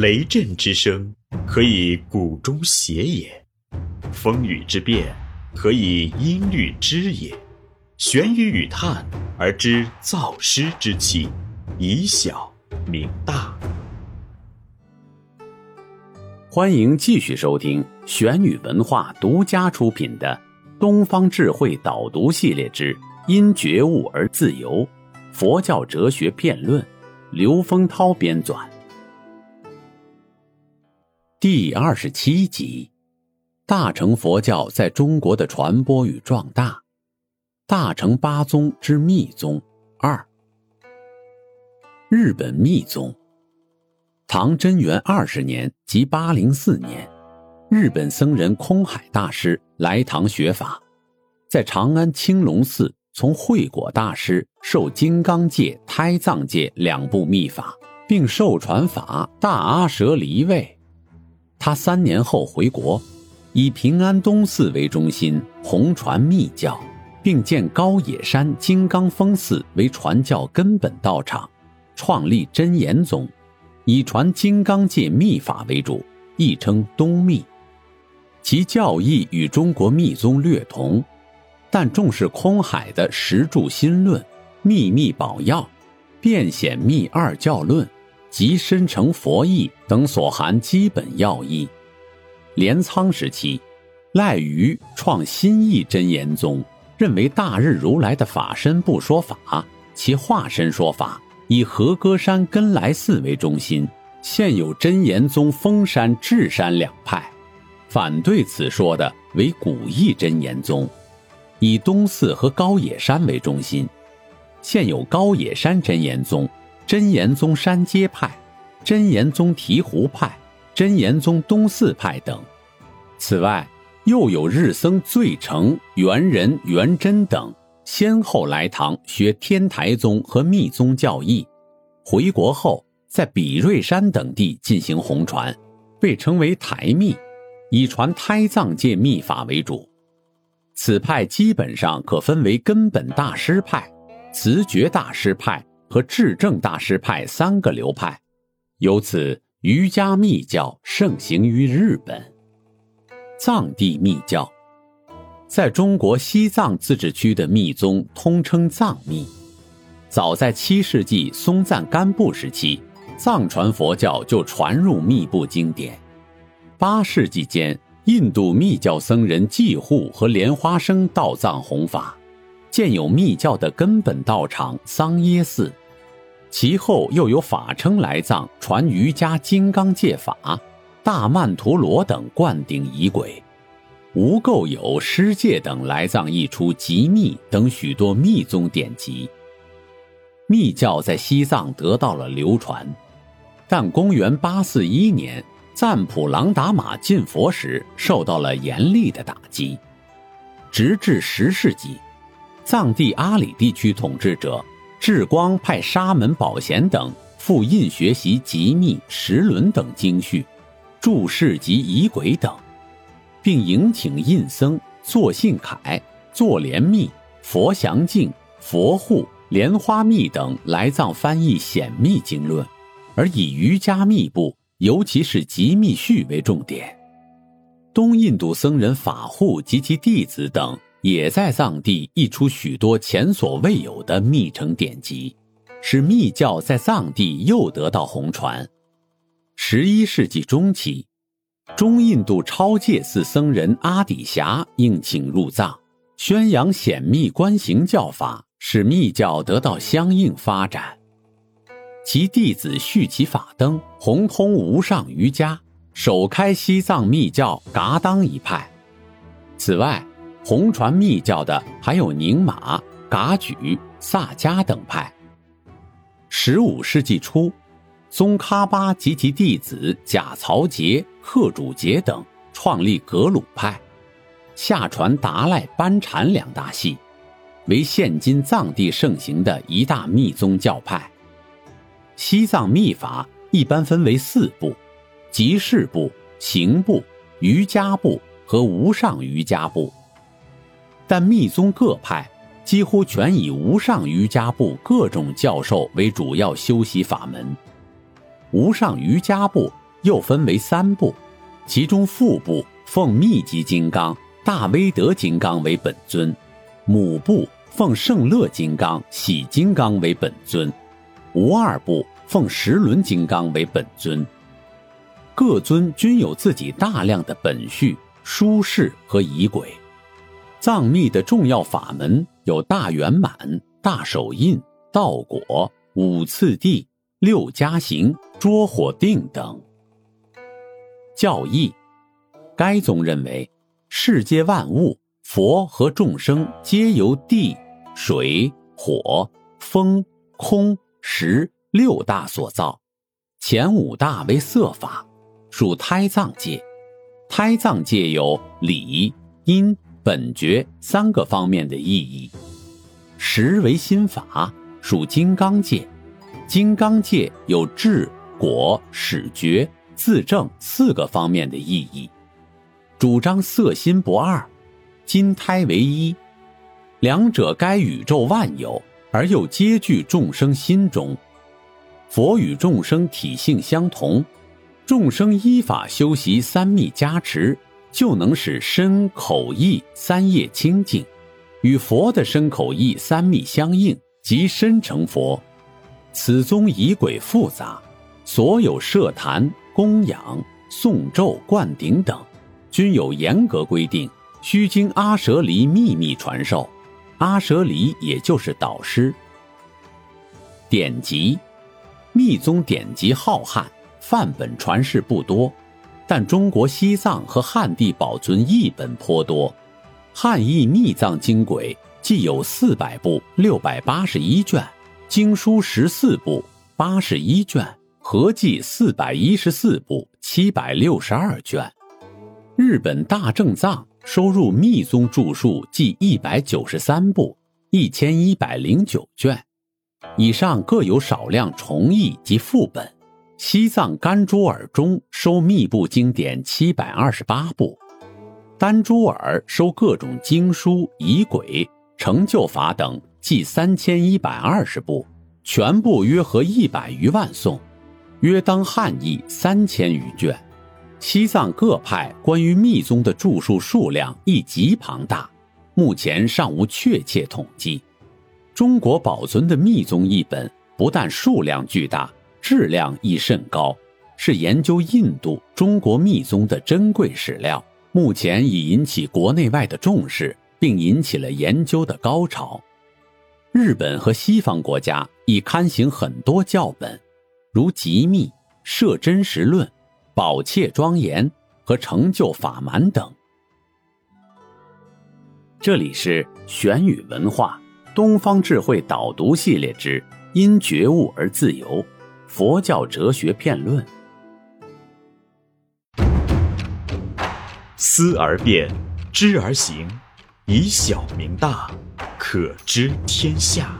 雷震之声，可以鼓中谐也；风雨之变，可以音律之也。玄于语叹而知造湿之气，以小明大。欢迎继续收听玄宇文化独家出品的《东方智慧导读系列之因觉悟而自由》，佛教哲学辩论，刘丰涛编纂。第二十七集：大乘佛教在中国的传播与壮大。大乘八宗之密宗二。日本密宗。唐贞元二十年即八零四年，日本僧人空海大师来唐学法，在长安青龙寺从慧果大师受金刚界、胎藏界两部秘法，并受传法大阿舍离位。他三年后回国，以平安东寺为中心，弘传密教，并建高野山金刚峰寺为传教根本道场，创立真言宗。以传金刚界密法为主，亦称东密。其教义与中国密宗略同，但重视空海的十住心论、秘密宝药、变显密二教论及深成佛意等所含基本要义。镰仓时期，赖于创新义真言宗，认为大日如来的法身不说法，其化身说法。以和歌山根来寺为中心，现有真言宗峰山、智山两派。反对此说的为古义真言宗，以东寺和高野山为中心，现有高野山真言宗、真言宗山阶派、真言宗醍醐派、真言宗东寺派等。此外，又有日僧最成、元仁、元真等。先后来唐学天台宗和密宗教义，回国后在比瑞山等地进行弘传，被称为台密，以传胎藏界密法为主。此派基本上可分为根本大师派、慈觉大师派和智正大师派三个流派，由此瑜伽密教盛行于日本。藏地密教。在中国西藏自治区的密宗通称藏密，早在七世纪松赞干布时期，藏传佛教就传入密部经典。八世纪间，印度密教僧人济护和莲花生到藏弘法，建有密教的根本道场桑耶寺。其后又有法称来藏传瑜伽金刚戒法、大曼陀罗等灌顶仪轨。无垢有师戒等来藏译出极密等许多密宗典籍，密教在西藏得到了流传，但公元八四一年赞普朗达玛进佛时受到了严厉的打击，直至十世纪，藏地阿里地区统治者智光派沙门宝贤等复印学习极密十轮等经序，注释及仪轨等。并迎请印僧作信楷、作莲密、佛祥镜、佛护、莲花密等来藏翻译显密经论，而以瑜伽密部，尤其是极密序为重点。东印度僧人法护及其弟子等，也在藏地译出许多前所未有的密乘典籍，使密教在藏地又得到红传。十一世纪中期。中印度超戒寺僧人阿底峡应请入藏，宣扬显密观行教法，使密教得到相应发展。其弟子续其法灯，弘通无上瑜伽，首开西藏密教噶当一派。此外，弘传密教的还有宁玛、噶举、萨迦等派。十五世纪初。宗喀巴及其弟子贾曹杰、贺主杰等创立格鲁派，下传达赖、班禅两大系，为现今藏地盛行的一大密宗教派。西藏密法一般分为四部：即事部、行部、瑜伽部和无上瑜伽部。但密宗各派几乎全以无上瑜伽部各种教授为主要修习法门。无上瑜伽部又分为三部，其中腹部奉密集金刚、大威德金刚为本尊，母部奉圣乐金刚、喜金刚为本尊，无二部奉十轮金刚为本尊。各尊均有自己大量的本序、书式和仪轨。藏密的重要法门有大圆满、大手印、道果、五次第、六加行、捉火定等。教义，该宗认为，世界万物、佛和众生皆由地、水、火、风、空、识六大所造，前五大为色法。属胎藏界，胎藏界有理、因、本觉三个方面的意义。实为心法，属金刚界，金刚界有智、果、始觉、自证四个方面的意义。主张色心不二，金胎为一，两者该宇宙万有而又皆具众生心中。佛与众生体性相同。众生依法修习三密加持，就能使身口意三业清净，与佛的身口意三密相应，即身成佛。此宗仪轨复杂，所有设坛、供养、诵咒、灌顶等，均有严格规定，须经阿舍离秘密传授。阿舍离也就是导师。典籍，密宗典籍浩瀚。范本传世不多，但中国西藏和汉地保存译本颇多。汉译密藏经轨既有四百部六百八十一卷，经书十四部八十一卷，合计四百一十四部七百六十二卷。日本大正藏收入密宗著述计一百九十三部一千一百零九卷，以上各有少量重译及副本。西藏甘珠尔中收密部经典七百二十八部，丹珠尔收各种经书、仪轨、成就法等计三千一百二十部，全部约合一百余万颂，约当汉译三千余卷。西藏各派关于密宗的著述数量亦极庞大，目前尚无确切统计。中国保存的密宗译本不但数量巨大。质量亦甚高，是研究印度、中国密宗的珍贵史料。目前已引起国内外的重视，并引起了研究的高潮。日本和西方国家已刊行很多教本，如《极密》《摄真实论》《宝切庄严》和《成就法蛮》等。这里是玄宇文化东方智慧导读系列之《因觉悟而自由》。佛教哲学辩论。思而变，知而行，以小明大，可知天下。